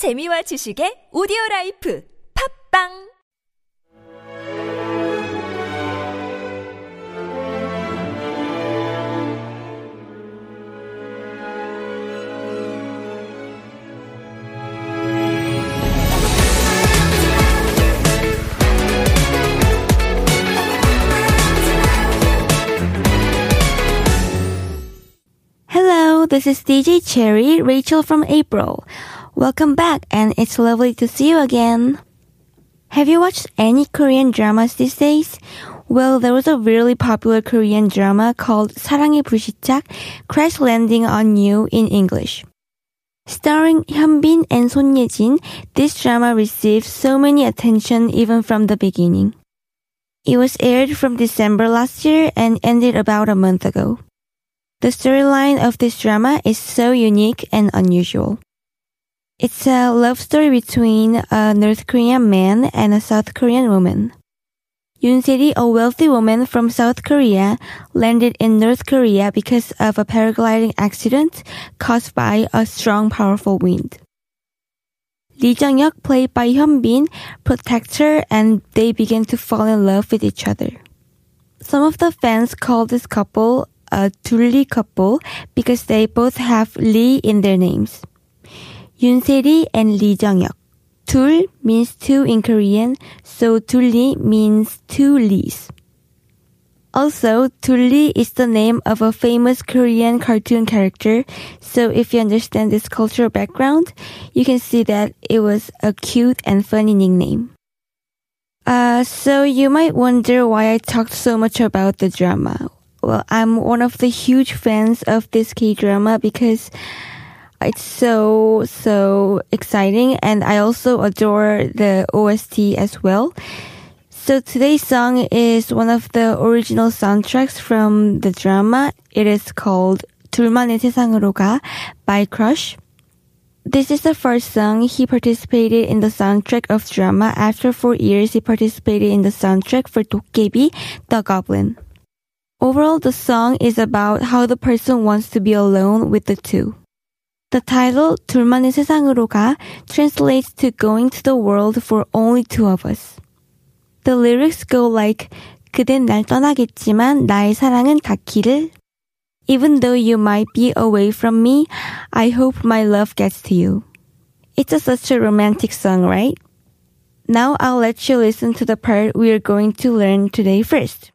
재미와 지식의 오디오 라이프 팝빵 Hello, this is DJ Cherry, Rachel from April. Welcome back, and it's lovely to see you again. Have you watched any Korean dramas these days? Well, there was a really popular Korean drama called 사랑의 불시착, Crash Landing on You in English. Starring Hyunbin and Son Ye-jin, this drama received so many attention even from the beginning. It was aired from December last year and ended about a month ago. The storyline of this drama is so unique and unusual. It's a love story between a North Korean man and a South Korean woman. Yoon Se-ri, a wealthy woman from South Korea, landed in North Korea because of a paragliding accident caused by a strong, powerful wind. Lee Jung-hyuk, played by Hyun-bin, protects her and they begin to fall in love with each other. Some of the fans call this couple a 둘리 couple because they both have Lee in their names. 윤세리 and Lee Jung-hyuk. 둘 means two in Korean, so 둘리 means two lees. Also, Dooly is the name of a famous Korean cartoon character, so if you understand this cultural background, you can see that it was a cute and funny nickname. Uh, so you might wonder why I talked so much about the drama. Well, I'm one of the huge fans of this K-drama because it's so, so exciting and I also adore the OST as well. So today's song is one of the original soundtracks from the drama. It is called 둘만의 세상으로 가 by Crush. This is the first song he participated in the soundtrack of drama. After four years, he participated in the soundtrack for Dokkaebi, The Goblin. Overall, the song is about how the person wants to be alone with the two. The title, 둘만의 세상으로 가, translates to going to the world for only two of us. The lyrics go like, 그댄 날 떠나겠지만 나의 사랑은 닿기를. Even though you might be away from me, I hope my love gets to you. It's a, such a romantic song, right? Now I'll let you listen to the part we are going to learn today first.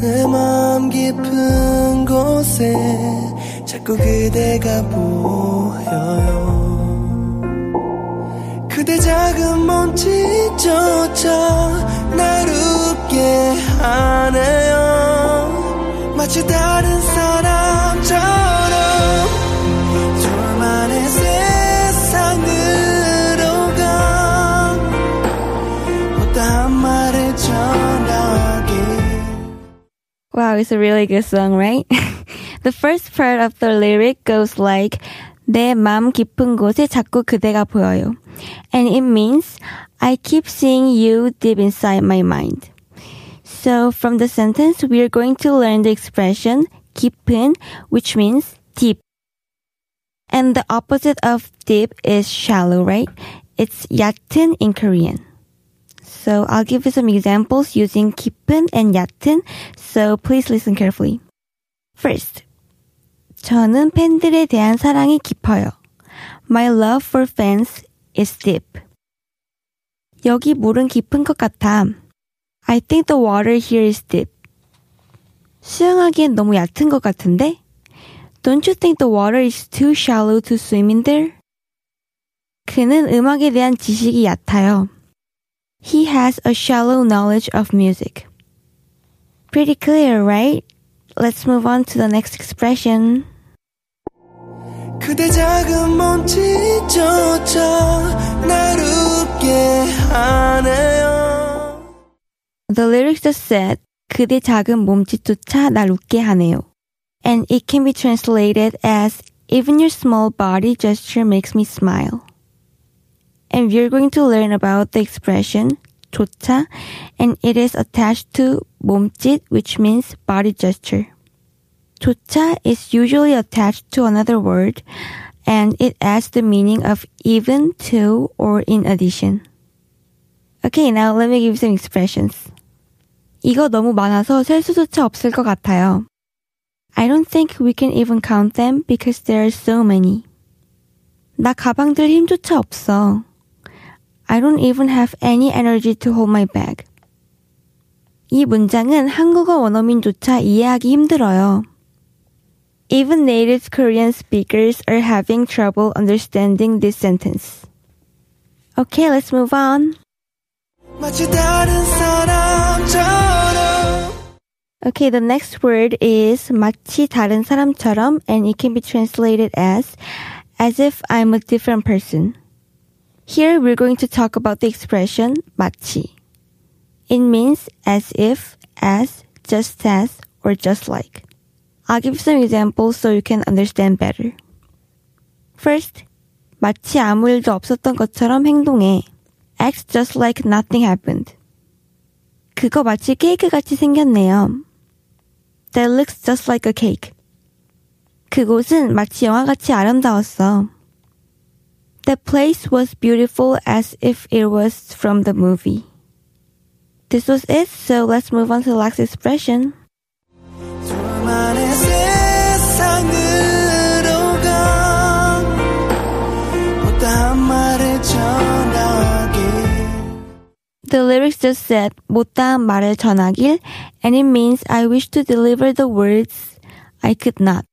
내 마음 깊은 곳에 자꾸 그대가 보여요. 그대 작은 몸짓조차 날 웃게 하네요. 마치 다른 사람처럼 Wow, it's a really good song, right? the first part of the lyric goes like, 내 맘 깊은 곳에 자꾸 그대가 보여요. And it means, I keep seeing you deep inside my mind. So from the sentence, we are going to learn the expression 깊은, which means deep. And the opposite of deep is shallow, right? It's 얕은 in Korean. So I'll give you some examples using 깊은 and 얕은. So please listen carefully. First, 저는 팬들에 대한 사랑이 깊어요. My love for fans is deep. 여기 물은 깊은 것 같아. I think the water here is deep. 수영하기엔 너무 얕은 것 같은데? Don't you think the water is too shallow to swim in there? 그는 음악에 대한 지식이 얕아요. He has a shallow knowledge of music. Pretty clear, right? Let's move on to the next expression. 그대 작은 몸짓조차 날 웃게 하네요 The lyrics just said, 그대 작은 몸짓조차 날 웃게 하네요. And it can be translated as, even your small body gesture makes me smile. and we're going to learn about the expression 조차 and it is attached to 몸짓 which means body gesture. 조차 is usually attached to another word and it adds the meaning of even to or in addition. Okay, now let me give some expressions. 이거 너무 많아서 셀 수조차 없을 것 같아요. I don't think we can even count them because there are so many. 나 가방 들 힘조차 없어. I don't even have any energy to hold my bag. 이 문장은 한국어 원어민조차 이해하기 힘들어요. Even native Korean speakers are having trouble understanding this sentence. Okay, let's move on. 마치 다른 사람처럼 Okay, the next word is 마치 다른 사람처럼 and it can be translated as as if I'm a different person. Here we're going to talk about the expression 마치. It means as if, as, just as, or just like. I'll give some examples so you can understand better. First, 마치 아무 일도 없었던 것처럼 행동해. Act just like nothing happened. 그거 마치 케이크 같이 생겼네요. That looks just like a cake. 그곳은 마치 영화같이 아름다웠어. That place was beautiful as if it was from the movie. This was it, so let's move on to the last expression. 둘만의 세상으로 가 못다한 말을 전하게 The lyrics just said 못다한 말을 전하길 and it means I wish to deliver the words I could not.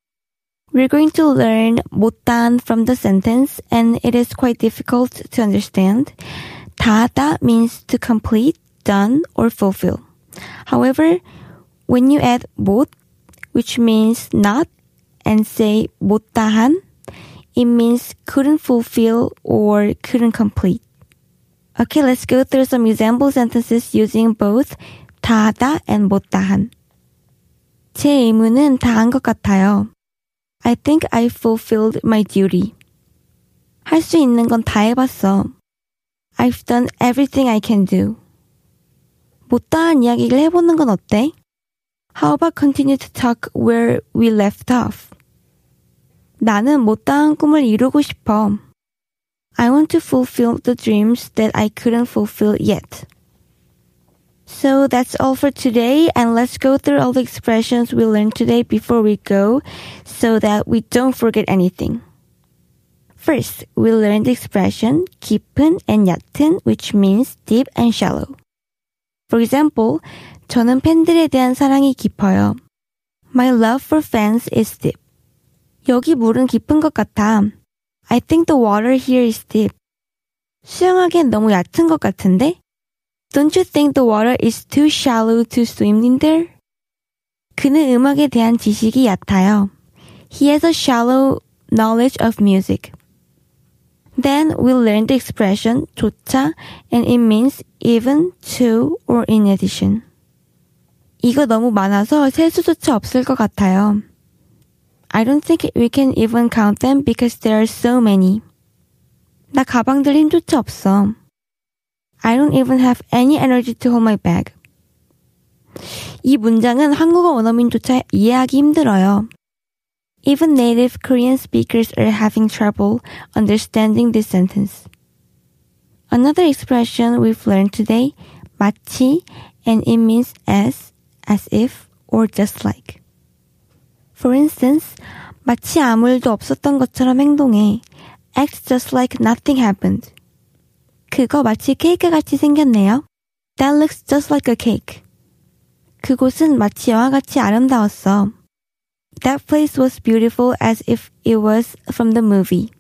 We're going to learn 못다한 from the sentence and it is quite difficult to understand. 다하다 means to complete, done, or fulfill. However, when you add 못, which means not, and say 못다한, it means couldn't fulfill or couldn't complete. Okay, let's go through some example sentences using both 다하다 and 못다한. 제 의무는 다한 것 같아요. I think I fulfilled my duty. 할 수 있는 건 다 해봤어. I've done everything I can do. 못다한 이야기를 해보는 건 어때? How about continue to talk where we left off? 나는 못다한 꿈을 이루고 싶어. I want to fulfill the dreams that I couldn't fulfill yet. So that's all for today and let's go through all the expressions we learned today before we go so that we don't forget anything. First, we learned the expression 깊은 and 얕은 which means deep and shallow. For example, 저는 팬들에 대한 사랑이 깊어요. My love for fans is deep. 여기 물은 깊은 것 같아. I think the water here is deep. 수영하기엔 너무 얕은 것 같은데? Don't you think the water is too shallow to swim in there? 그는 음악에 대한 지식이 얕아요. He has a shallow knowledge of music. Then we learned the expression 조차 and it means even, to, or in addition. 이거 너무 많아서 셀 수조차 없을 것 같아요. I don't think we can even count them because there are so many. 나 가방 들 힘조차 없어. I don't even have any energy to hold my bag. 이 문장은 한국어 원어민조차 이해하기 힘들어요. Even native Korean speakers are having trouble understanding this sentence. Another expression we've learned today, 마치, and it means as, as if, or just like. For instance, 마치 아무 일도 없었던 것처럼 행동해. Act just like nothing happened. 그거 마치 케이크 같이 생겼네요. That looks just like a cake. 그곳은 마치 영화같이 아름다웠어. That place was beautiful as if it was from the movie.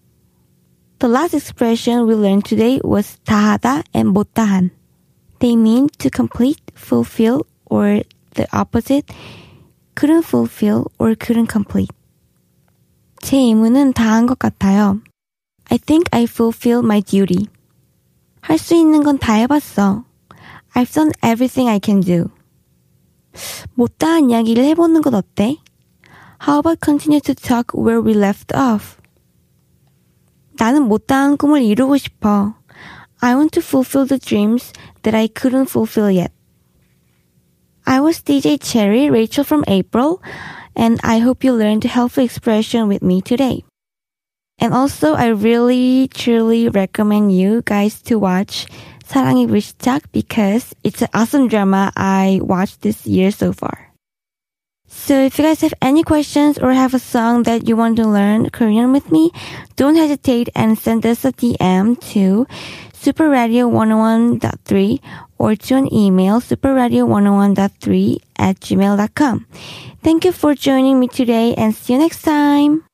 The last expression we learned today was 다하다 and 못다한. They mean to complete, fulfill, or the opposite, couldn't fulfill or couldn't complete. 제 의무는 다한 것 같아요. I think I fulfilled my duty. 할 수 있는 건 다 해봤어. I've done everything I can do. 못다한 이야기를 해보는 건 어때? How about continue to talk where we left off? 나는 못다한 꿈을 이루고 싶어. I want to fulfill the dreams that I couldn't fulfill yet. I was DJ Cherry, Rachel from April, and I hope you learned helpful expression with me today. And also, I really truly recommend you guys to watch 사랑이 불시착 because it's an awesome drama I watched this year so far. So if you guys have any questions or have a song that you want to learn Korean with me, don't hesitate and send us a DM to superradio101.3 or to an email superradio101.3 at gmail.com. Thank you for joining me today and see you next time.